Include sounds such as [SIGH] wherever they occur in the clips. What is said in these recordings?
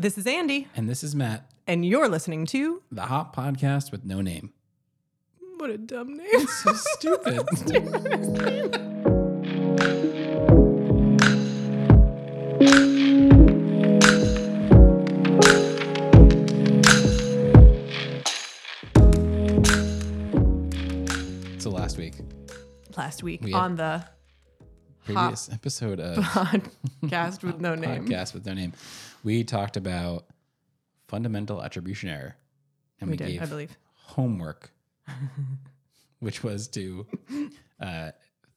This is Andy, And this is Matt, and you're listening to the Hop podcast with no name. What a Dumb Name. So stupid. [LAUGHS] so last week, Last week We on the previous episode of [LAUGHS] podcast with no name. podcast with no name, we talked about fundamental attribution error, and We we, did, gave I believe. homework, [LAUGHS] which was to uh,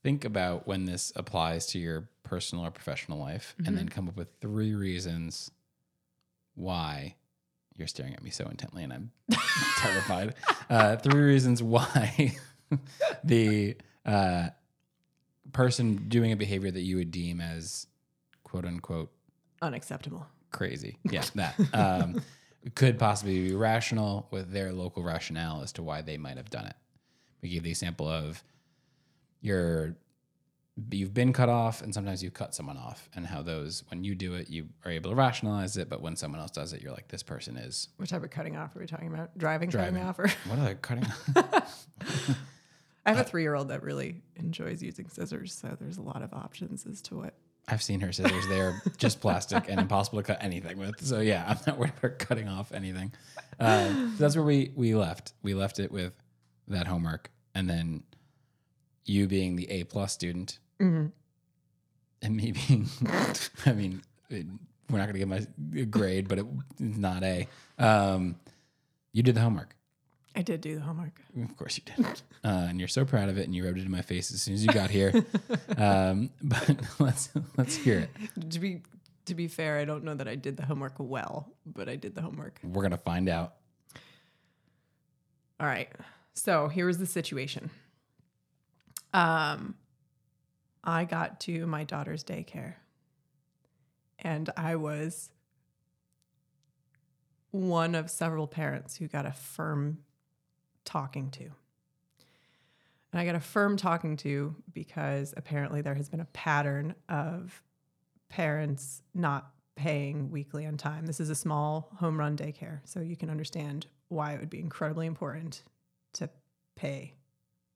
think about when this applies to your personal or professional life, and Mm-hmm. then come up with three reasons why you're staring at me so intently, and I'm [LAUGHS] terrified. Uh, three reasons why [LAUGHS] the uh, person doing a behavior that you would deem as quote unquote Unacceptable. Crazy. Yeah, that um, could possibly be rational with their local rationale as to why they might have done it. We gave the example of you're you've been cut off, and sometimes you cut someone off, and how those when you do it, you are able to rationalize it, but when someone else does it, you're like, this person is What type of cutting off are we talking about? Driving, Driving. [LAUGHS] cutting off? Or what are they cutting? I have a three year old that really enjoys using scissors, so there's a lot of options as to what. I've seen her scissors; they are just plastic and impossible to cut anything with. So yeah, I'm not worried about cutting off anything. Uh, so that's where we we left. We left it with that homework, and then you being the A plus student, and me being, [LAUGHS] I mean, it- we're not going to give my grade, but it, it's not A. Um, you did the homework. I did do the homework. Of course you did. [LAUGHS] Uh, and you're so proud of it, and you rubbed it in my face as soon as you got here. [LAUGHS] um, [LAUGHS] but let's let's hear it. To be to be fair, I don't know that I did the homework well, but I did the homework. We're gonna find out. All right. So here was the situation. Um, I got to my daughter's daycare, and I was one of several parents who got a firm talking to. And I got a firm talking to because apparently there has been a pattern of parents not paying weekly on time. This is a small home run daycare, so you can understand why it would be incredibly important to pay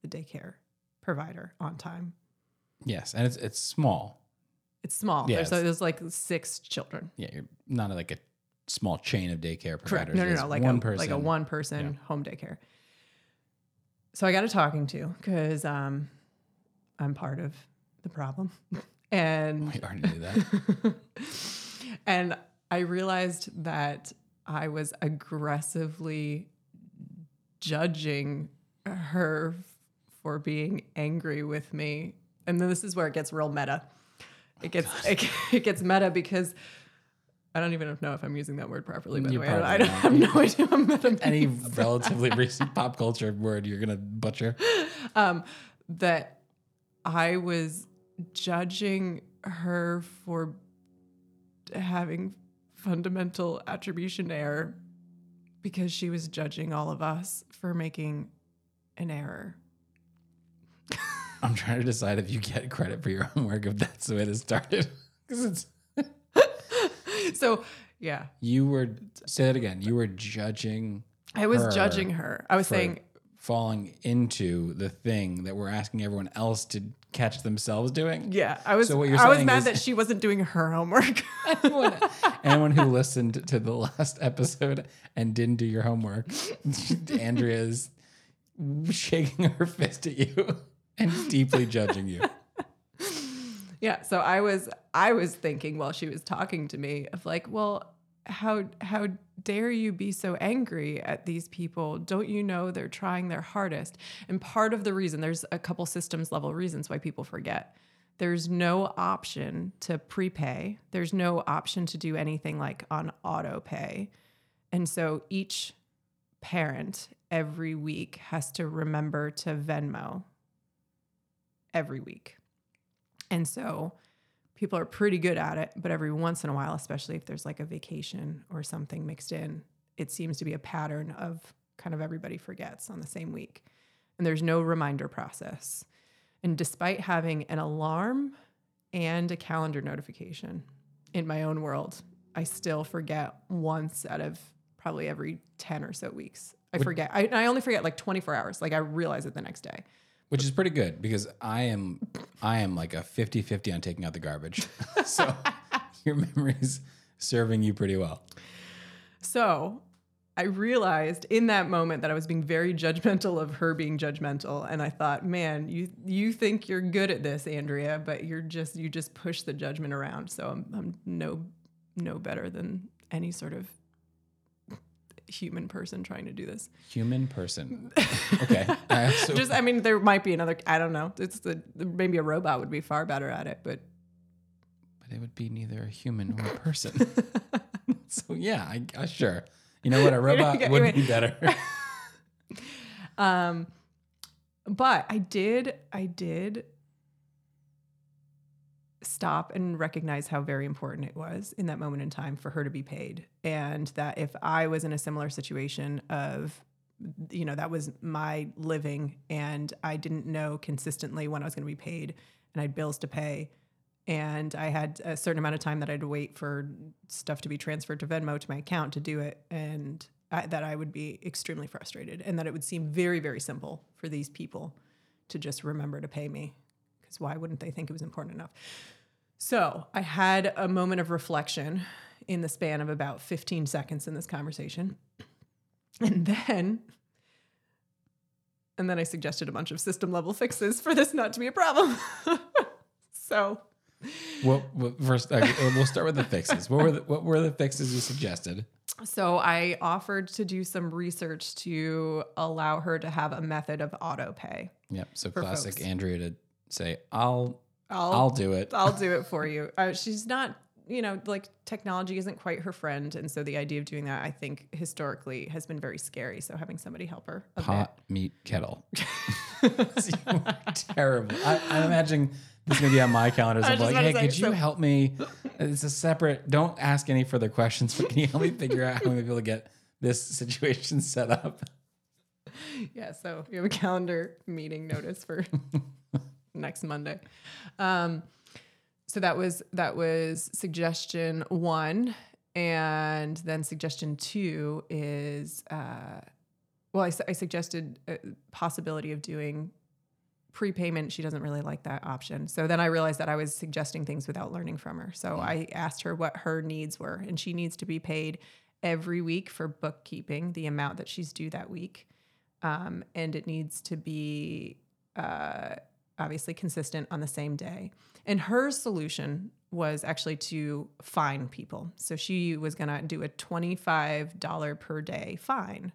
the daycare provider on time. Yes, and it's it's small. It's small. Yeah, there's, it's- there's like six children. Yeah, you're not like a small chain of daycare providers. Correct. No, no, It's no. Like one a, person. like a one person home daycare. So I got a talking to because um, I'm part of the problem, [LAUGHS] and We already knew that. [LAUGHS] and I realized that I was aggressively judging her for being angry with me. And then this is where it gets real meta. It gets it, [LAUGHS] it gets meta because I don't even know if I'm using that word properly. By You the way, I, don't- I have no idea what [LAUGHS] meta Any [LAUGHS] relatively recent pop culture word you're gonna butcher. um, that I was judging her for having fundamental attribution error because she was judging all of us for making an error. [LAUGHS] I'm trying to decide if you get credit for your homework if that's the way this started. Because it's [LAUGHS] So, yeah, you were say that again. You were judging I was Her judging her. I was saying, falling into the thing that we're asking everyone else to catch themselves doing. yeah, I was So what you're I was mad is- that she wasn't doing her homework. [LAUGHS] anyone, anyone who listened to the last episode and didn't do your homework, [LAUGHS] Andrea's shaking her fist at you and deeply judging you. Yeah, so I was I was thinking while she was talking to me of like, well, how how dare you be so angry at these people? Don't you know they're trying their hardest? And part of the reason there's a couple systems level reasons why people forget. There's no option to prepay. There's no option to do anything like on auto pay. And so each parent every week has to remember to Venmo every week. And so people are pretty good at it, but every once in a while, especially if there's like a vacation or something mixed in, it seems to be a pattern of kind of everybody forgets on the same week. And there's no reminder process. And despite having an alarm and a calendar notification in my own world, I still forget once out of probably every 10 or so weeks. I forget. I, I only forget like 24 hours. Like I realize it the next day. Which is pretty good because I am I am like a 50-50 on taking out the garbage. [LAUGHS] so your memory's serving you pretty well. So I realized in that moment that I was being very judgmental of her being judgmental. And I thought, man, you you think you're good at this, Andrea, but you're just you just push the judgment around. So I'm I'm no no better than any sort of human person trying to do this. Human person. [LAUGHS] Okay. Uh, so Just I mean, there might be another I don't know. It's the maybe a robot would be far better at it, but but it would be neither a human or a [LAUGHS] person. [LAUGHS] so yeah, I, uh, sure. You know what? A robot okay, would be better. Um, but I did, I did stop and recognize how very important it was in that moment in time for her to be paid. And that if I was in a similar situation of, you know, that was my living and I didn't know consistently when I was going to be paid and I had bills to pay. And I had a certain amount of time that I had to wait for stuff to be transferred to Venmo to my account to do it. And I, that I would be extremely frustrated and that it would seem very, very simple for these people to just remember to pay me. Because why wouldn't they think it was important enough? So I had a moment of reflection in the span of about 15 seconds in this conversation. [CLEARS THROAT] And then, and then I suggested a bunch of system level fixes for this not to be a problem. [LAUGHS] so well, well, first, uh, we'll start with the fixes. What were the, what were the fixes you suggested? So I offered to do some research to allow her to have a method of auto pay. Yep. So classic folks. Andrea to say, "I'll I'll I'll do it." I'll [LAUGHS] do it for you. Uh, she's not, you know, like technology isn't quite her friend, and so the idea of doing that, I think, historically has been very scary. So having somebody help her a Pot, meat, kettle. [LAUGHS] [LAUGHS] Terrible. I, I'm imagining this is gonna be on my calendar. So I I'm like, hey, could you so- help me? It's a separate. Don't ask any further questions, but can you help me figure out how I'm gonna be able to get this situation set up? Yeah. So you have a calendar meeting notice for next Monday. Um, so that was that was suggestion one, and then suggestion two is uh, well, I, I suggested possibility of doing prepayment. She doesn't really like that option. So then I realized that I was suggesting things without learning from her. So I asked her what her needs were, and she needs to be paid every week for bookkeeping, the amount that she's due that week. Um, and it needs to be uh, obviously consistent on the same day. And her solution was actually to fine people. So she was going to do a $25 per day fine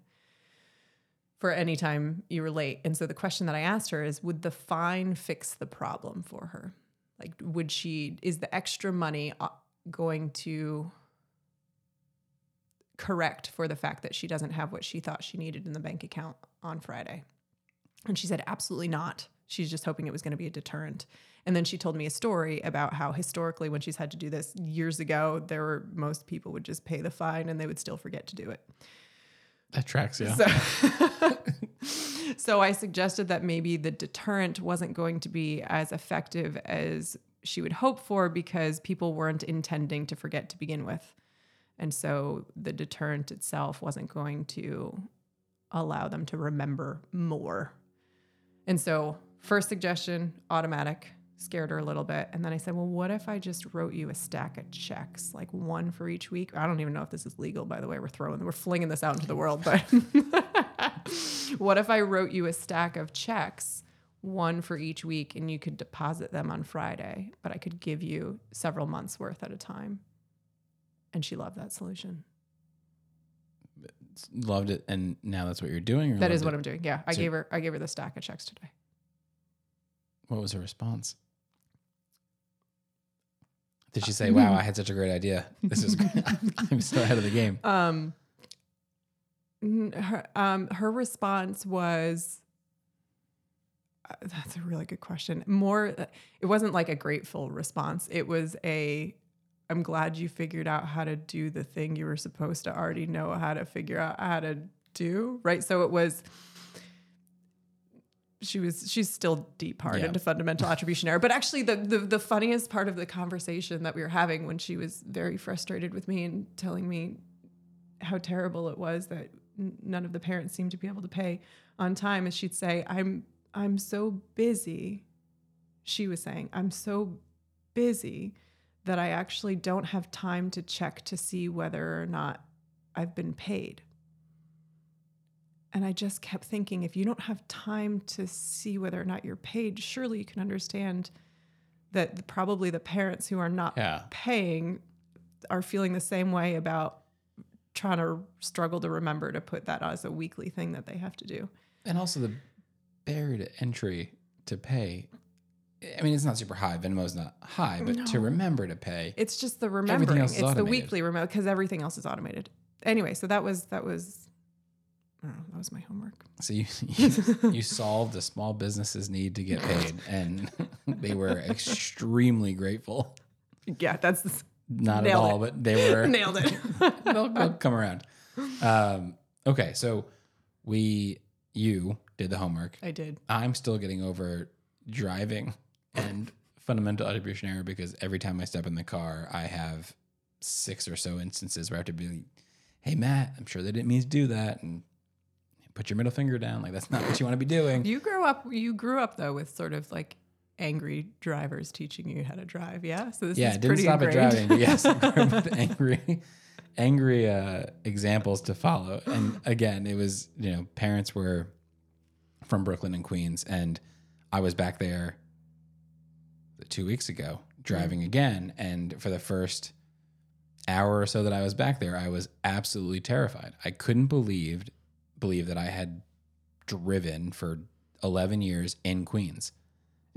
for any time you were late. And so the question that I asked her is would the fine fix the problem for her? Like, would she, is the extra money uh, going to correct for the fact that she doesn't have what she thought she needed in the bank account on Friday? And she said, absolutely not. She's just hoping it was going to be a deterrent. And then she told me a story about how historically, when she's had to do this years ago, there were most people would just pay the fine and they would still forget to do it. That tracks, yeah. So, [LAUGHS] so I suggested that maybe the deterrent wasn't going to be as effective as she would hope for because people weren't intending to forget to begin with. And so the deterrent itself wasn't going to allow them to remember more. And so, first suggestion, automatic, scared her a little bit. And then I said, Well, what if I just wrote you a stack of checks, like one for each week? I don't even know if this is legal, by the way. We're throwing, we're flinging this out into the world. But [LAUGHS] what if I wrote you a stack of checks, one for each week, and you could deposit them on Friday, but I could give you several months worth at a time? And she loved that solution. Loved it, and now that's what you're doing. That is what it? I'm doing. Yeah, I So- gave her I gave her the stack of checks today. What was her response? Did she say, "Wow, I had such a great idea. This is. [LAUGHS] [LAUGHS] I'm so ahead of the game"? Um, her, um, her response was, uh, that's a really good question. More, uh, it wasn't like a grateful response. It was a, I'm glad you figured out how to do the thing you were supposed to already know how to figure out how to do. Right. So it was, she was she's still deep hard Yeah. into fundamental attribution error. But actually, the, the the funniest part of the conversation that we were having when she was very frustrated with me and telling me how terrible it was that none of the parents seemed to be able to pay on time is she'd say, "I'm I'm so busy." She was saying, "I'm so busy that I actually don't have time to check to see whether or not I've been paid." And I just kept thinking, if you don't have time to see whether or not you're paid, surely you can understand that probably the parents who are not Yeah. paying are feeling the same way about trying to struggle to remember to put that as a weekly thing that they have to do. And also the barrier to entry to pay. I mean, it's not super high. Venmo's not high, but to remember to pay. It's just the remembering. is It's the weekly remote because everything else is automated. Anyway, so that was that was I don't know, that was my homework. So you, [LAUGHS] you you solved a small business's need to get paid, and [LAUGHS] they were extremely grateful. Yeah, that's Not at all, it. but they were. [LAUGHS] nailed it. they'll, they'll come around. Um, okay, so we you did the homework. I did. I'm still getting over driving and fundamental attribution error because every time I step in the car, I have six or so instances where I have to be, like, "Hey Matt, I'm sure they didn't mean to do that," and put your middle finger down. Like that's not what you want to be doing. You grew up. You grew up though with sort of like angry drivers teaching you how to drive. Yeah. So this yeah, is it didn't pretty stop at driving, yes, [LAUGHS] I grew up with angry, angry uh, examples to follow. And again, it was you know parents were from Brooklyn and Queens, and I was back there two weeks ago driving again, and for the first hour or so that I was back there, I was absolutely terrified. I couldn't believe believe that I had driven for 11 years in Queens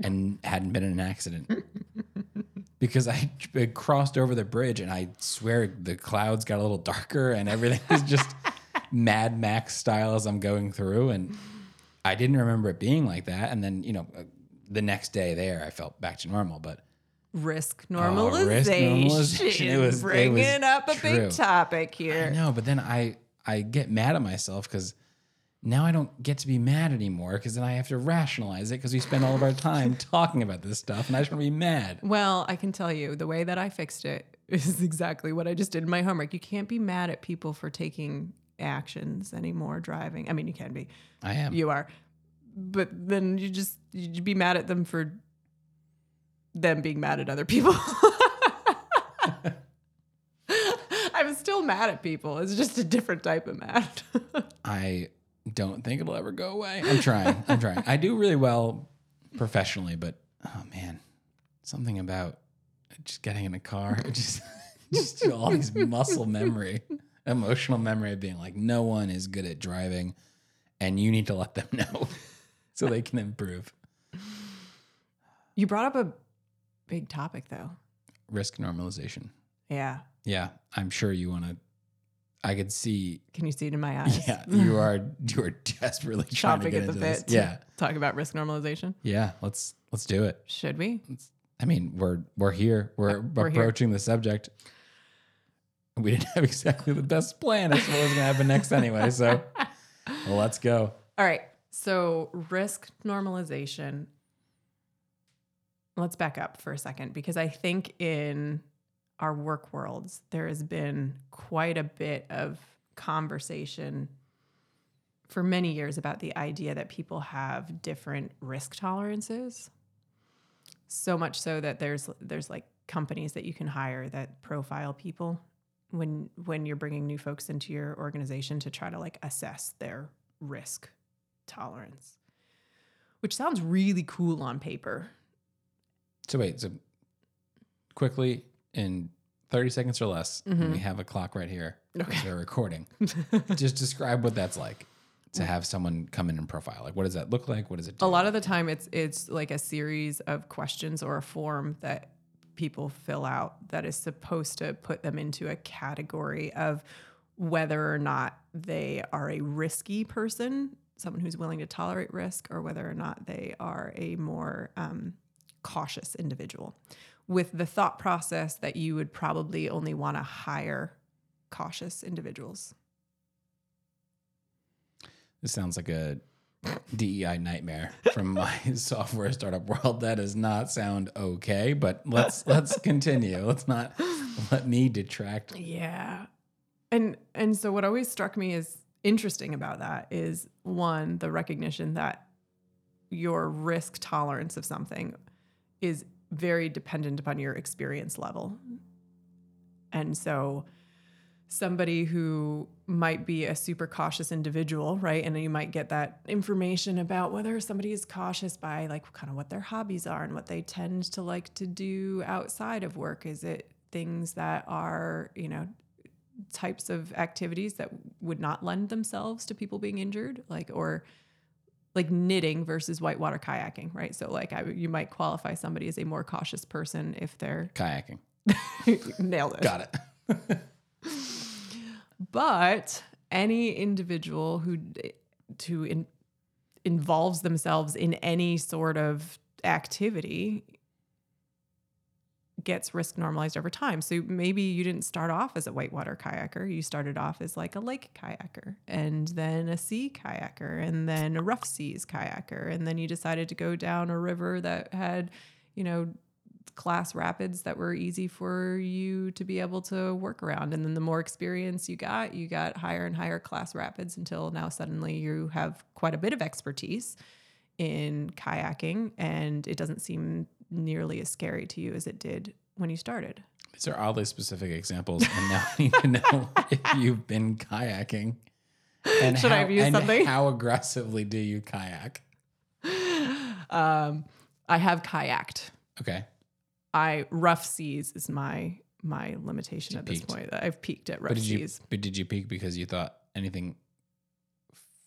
and hadn't been in an accident [LAUGHS] because I crossed over the bridge and I swear the clouds got a little darker and everything was just [LAUGHS] Mad Max style as I'm going through and I didn't remember it being like that and then you know uh, the next day there I felt back to normal but Risk Oh, normalization. risk normalization. It was- it bringing was up a true. big topic here. No, but then I I get mad at myself because now I don't get to be mad anymore because then I have to rationalize it because we spend all of our time [LAUGHS] talking about this stuff and I just want to be mad. Well, I can tell you the way that I fixed it [LAUGHS] is exactly what I just did in my homework. You can't be mad at people for taking actions anymore driving. I mean, you can be. I am. You are. But then you just you'd be mad at them for them being mad at other people. [LAUGHS] Still mad at people. It's just a different type of mad. [LAUGHS] I don't think it'll ever go away. I'm trying. I'm trying. I do really well professionally, but oh man, something about just getting in a car, [LAUGHS] just just all these muscle memory, emotional memory of being like, no one is good at driving, and you need to let them [LAUGHS] know so they can improve. you brought up a big topic though. Risk normalization. Yeah. Yeah, I'm sure you want to. I could see. Can you see it in my [LAUGHS] eyes? Yeah, you are. You are desperately [LAUGHS] trying to get at the into bit. Yeah, Talk about risk normalization. yeah. Let's let's do it. Should we? I mean, we're we're here. We're, uh, we're here. approaching the subject. We didn't have exactly the best plan as to what was going to happen next anyway. So, [LAUGHS] well, let's go. All right. So, risk normalization. Let's back up for a second because I think in our work worlds, there has been quite a bit of conversation for many years about the idea that people have different risk tolerances. So much so that there's there's like companies that you can hire that profile people when when you're bringing new folks into your organization to try to like assess their risk tolerance, which sounds really cool on paper. So wait. So quickly in thirty seconds or less, and we have a clock right here. Mm-hmm. Okay. We're recording. [LAUGHS] Just describe what that's like to have someone come in and profile. Like, what does that look like? What does it do? A lot of the time, it's it's like a series of questions or a form that people fill out that is supposed to put them into a category of whether or not they are a risky person, someone who's willing to tolerate risk, or whether or not they are a more um, cautious individual. With the thought process that you would probably only want to hire cautious individuals. This sounds like a DEI nightmare from my [LAUGHS] software startup world. That does not sound okay, but let's let's [LAUGHS] continue. Let's not let me detract. Yeah. And and so what always struck me as interesting about that is one, the recognition that your risk tolerance of something is very dependent upon your experience level. And so somebody who might be a super cautious individual, right? And you might get that information about whether somebody is cautious by like kind of what their hobbies are and what they tend to like to do outside of work. Is it things that are, you know, types of activities that would not lend themselves to people being injured, like or like knitting versus whitewater kayaking, right? So like I, you might qualify somebody as a more cautious person if they're [LAUGHS] Kayaking. nailed it. Got it. [LAUGHS] But any individual who to in, involves themselves in any sort of activity gets risk normalized over time. So maybe you didn't start off as a whitewater kayaker. You started off as like a lake kayaker and then a sea kayaker and then a rough seas kayaker. And then you decided to go down a river that had, you know, class rapids that were easy for you to be able to work around. And then the more experience you got, you got higher and higher class rapids until now suddenly you have quite a bit of expertise in kayaking and it doesn't seem nearly as scary to you as it did when you started. These are oddly specific examples, and now I need to know [LAUGHS] if you've been kayaking. And Should how, I have used and something? How aggressively do you kayak? Um, I have kayaked. Okay. I rough seas is my my limitation at this point. I've peaked at rough But did you seas. but did you peak because you thought anything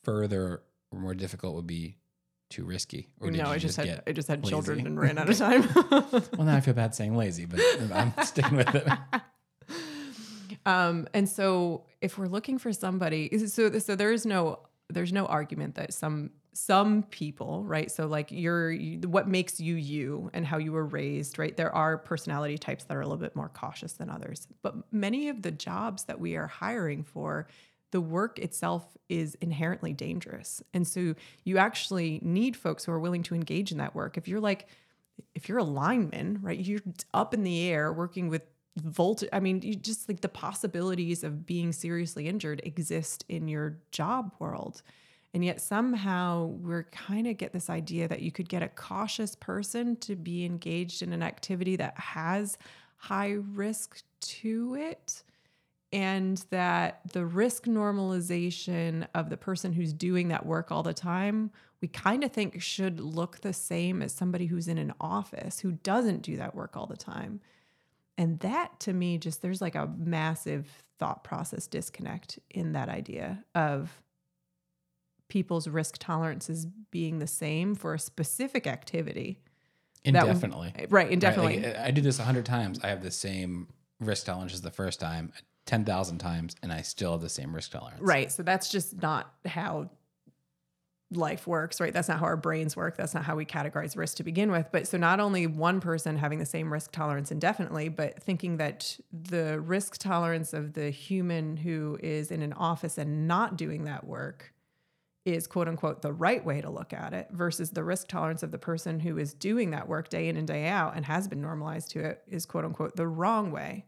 further or more difficult would be too risky? Or did no, I just, had get I just had children and ran out of [LAUGHS] time. Well now I feel bad saying lazy, but I'm [LAUGHS] sticking with it. Um, and so if we're looking for somebody, so so there is no there's no argument that some some people, right? So like you're you, what makes you you and how you were raised, right? There are personality types that are a little bit more cautious than others, but many of the jobs that we are hiring for. The work itself is inherently dangerous. And so you actually need folks who are willing to engage in that work. If you're like, if you're a lineman, right, you're up in the air working with voltage. I mean, you just like the possibilities of being seriously injured exist in your job world. And yet somehow we're kind of get this idea that you could get a cautious person to be engaged in an activity that has high risk to it. And that the risk normalization of the person who's doing that work all the time, we kind of think should look the same as somebody who's in an office who doesn't do that work all the time. And that to me, just there's like a massive thought process disconnect in that idea of people's risk tolerances being the same for a specific activity. That Indefinitely. Right, Right, indefinitely. like, I do this a hundred times. I have the same risk tolerance as the first time, ten thousand times, and I still have the same risk tolerance. Right. So that's just not how life works, right? That's not how our brains work. That's not how we categorize risk to begin with. But so not only one person having the same risk tolerance indefinitely, but thinking that the risk tolerance of the human who is in an office and not doing that work is quote unquote the right way to look at it versus the risk tolerance of the person who is doing that work day in and day out and has been normalized to it is quote unquote the wrong way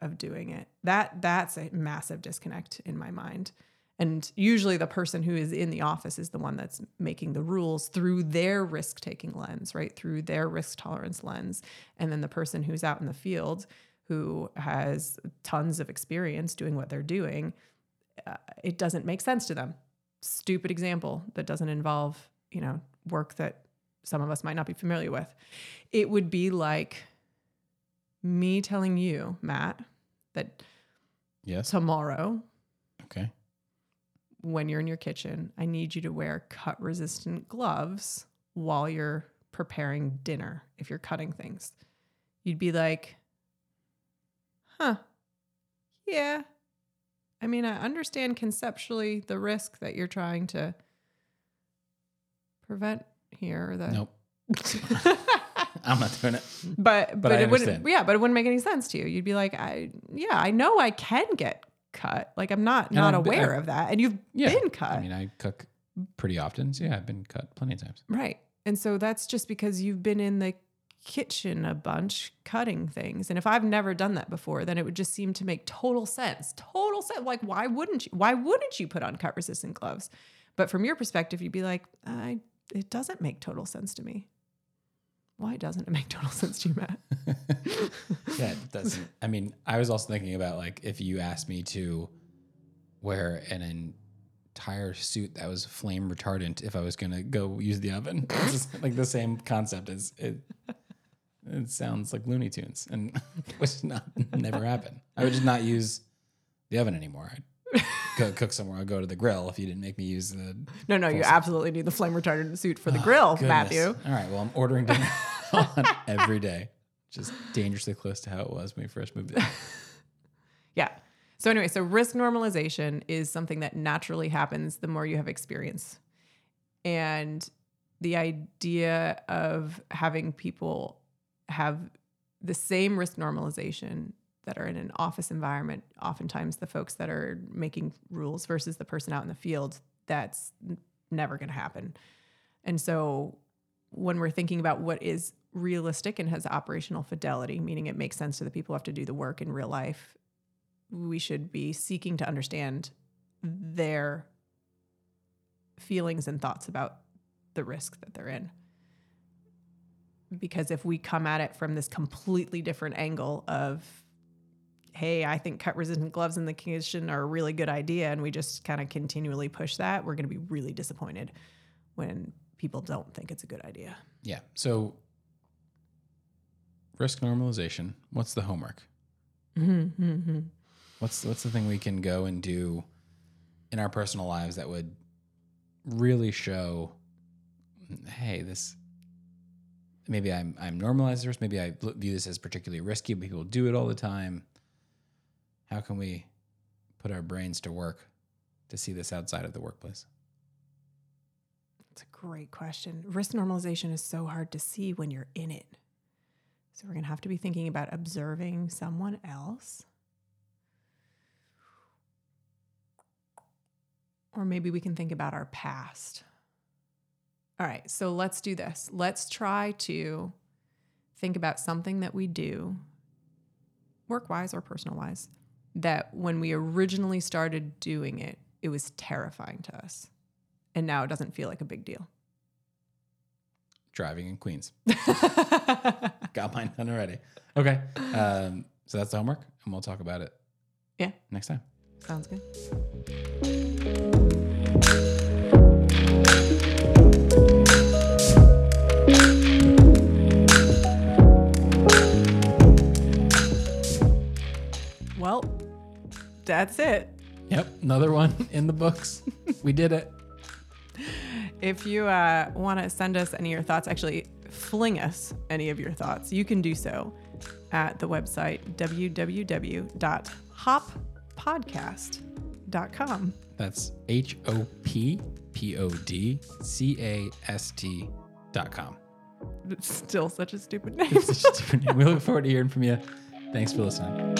of doing it. That that's a massive disconnect in my mind. And usually the person who is in the office is the one that's making the rules through their risk taking lens, right? Through their risk tolerance lens. And then the person who's out in the field who has tons of experience doing what they're doing, uh, it doesn't make sense to them. Stupid example that doesn't involve, you know, work that some of us might not be familiar with. It would be like me telling you, Matt, that Yes. tomorrow Okay. when you're in your kitchen, I need you to wear cut resistant gloves while you're preparing dinner if you're cutting things. You'd be like, huh, yeah. I mean, I understand conceptually the risk that you're trying to prevent here. That Nope. [LAUGHS] I'm not doing it. but but, I it wouldn't yeah but it wouldn't make any sense to you you'd be like i yeah i know i can get cut like i'm not And not I've aware of that and you've Yeah. been cut I mean, I cook pretty often. So yeah, I've been cut plenty of times. Right. And so that's just because you've been in the kitchen a bunch cutting things. And if I've never done that before, then it would just seem to make total sense. Total sense. Like, why wouldn't you? Why wouldn't you put on cut resistant gloves? But from your perspective, you'd be like, I, it doesn't make total sense to me. Why doesn't it make total sense to you, Matt? yeah, it doesn't. I mean, I was also thinking about like if you asked me to wear an entire suit that was flame retardant if I was gonna go use the oven. [LAUGHS] It's just like the same concept as it. It sounds like Looney Tunes, and [LAUGHS] which not never happen. I would just not use the oven anymore. I'd go [LAUGHS] cook somewhere. I'd go to the grill if you didn't make me use the. No, no, you absolutely need the flame retardant suit for the ah, grill, Goodness. Matthew. All right. Well, I'm ordering dinner [LAUGHS] on every day. Just dangerously close to how it was when we first moved in. [LAUGHS] Yeah. So anyway, so risk normalization is something that naturally happens the more you have experience. And the idea of having people have the same risk normalization that are in an office environment, oftentimes the folks that are making rules versus the person out in the field, that's never going to happen. And so when we're thinking about what is realistic and has operational fidelity, meaning it makes sense to the people who have to do the work in real life, we should be seeking to understand their feelings and thoughts about the risk that they're in. Because if we come at it from this completely different angle of, hey, I think cut resistant gloves in the kitchen are a really good idea, and we just kind of continually push that, we're going to be really disappointed when people don't think it's a good idea. Yeah. So risk normalization. What's the homework? What's what's the thing we can go and do in our personal lives that would really show, hey, this maybe I'm I'm normalized this, maybe I view this as particularly risky, but people do it all the time. How can we put our brains to work to see this outside of the workplace? It's a great question. Risk normalization is so hard to see when you're in it. So we're going to have to be thinking about observing someone else. Or maybe we can think about our past. All right, so let's do this. Let's try to think about something that we do, work wise or personal wise, that when we originally started doing it, it was terrifying to us. And now it doesn't feel like a big deal. Driving in Queens. [LAUGHS] Got mine done already. Okay. Um, so that's the homework, and we'll talk about it Yeah, next time. sounds good. Well, that's it. Yep, another one in the books. we did it. If you uh, want to send us any of your thoughts, actually fling us any of your thoughts, you can do so at the website www.hoppodcast.com. That's H O P P O D C A S T dot com. It's still such a stupid name. Just a different name. We look forward to hearing from you. Thanks for listening.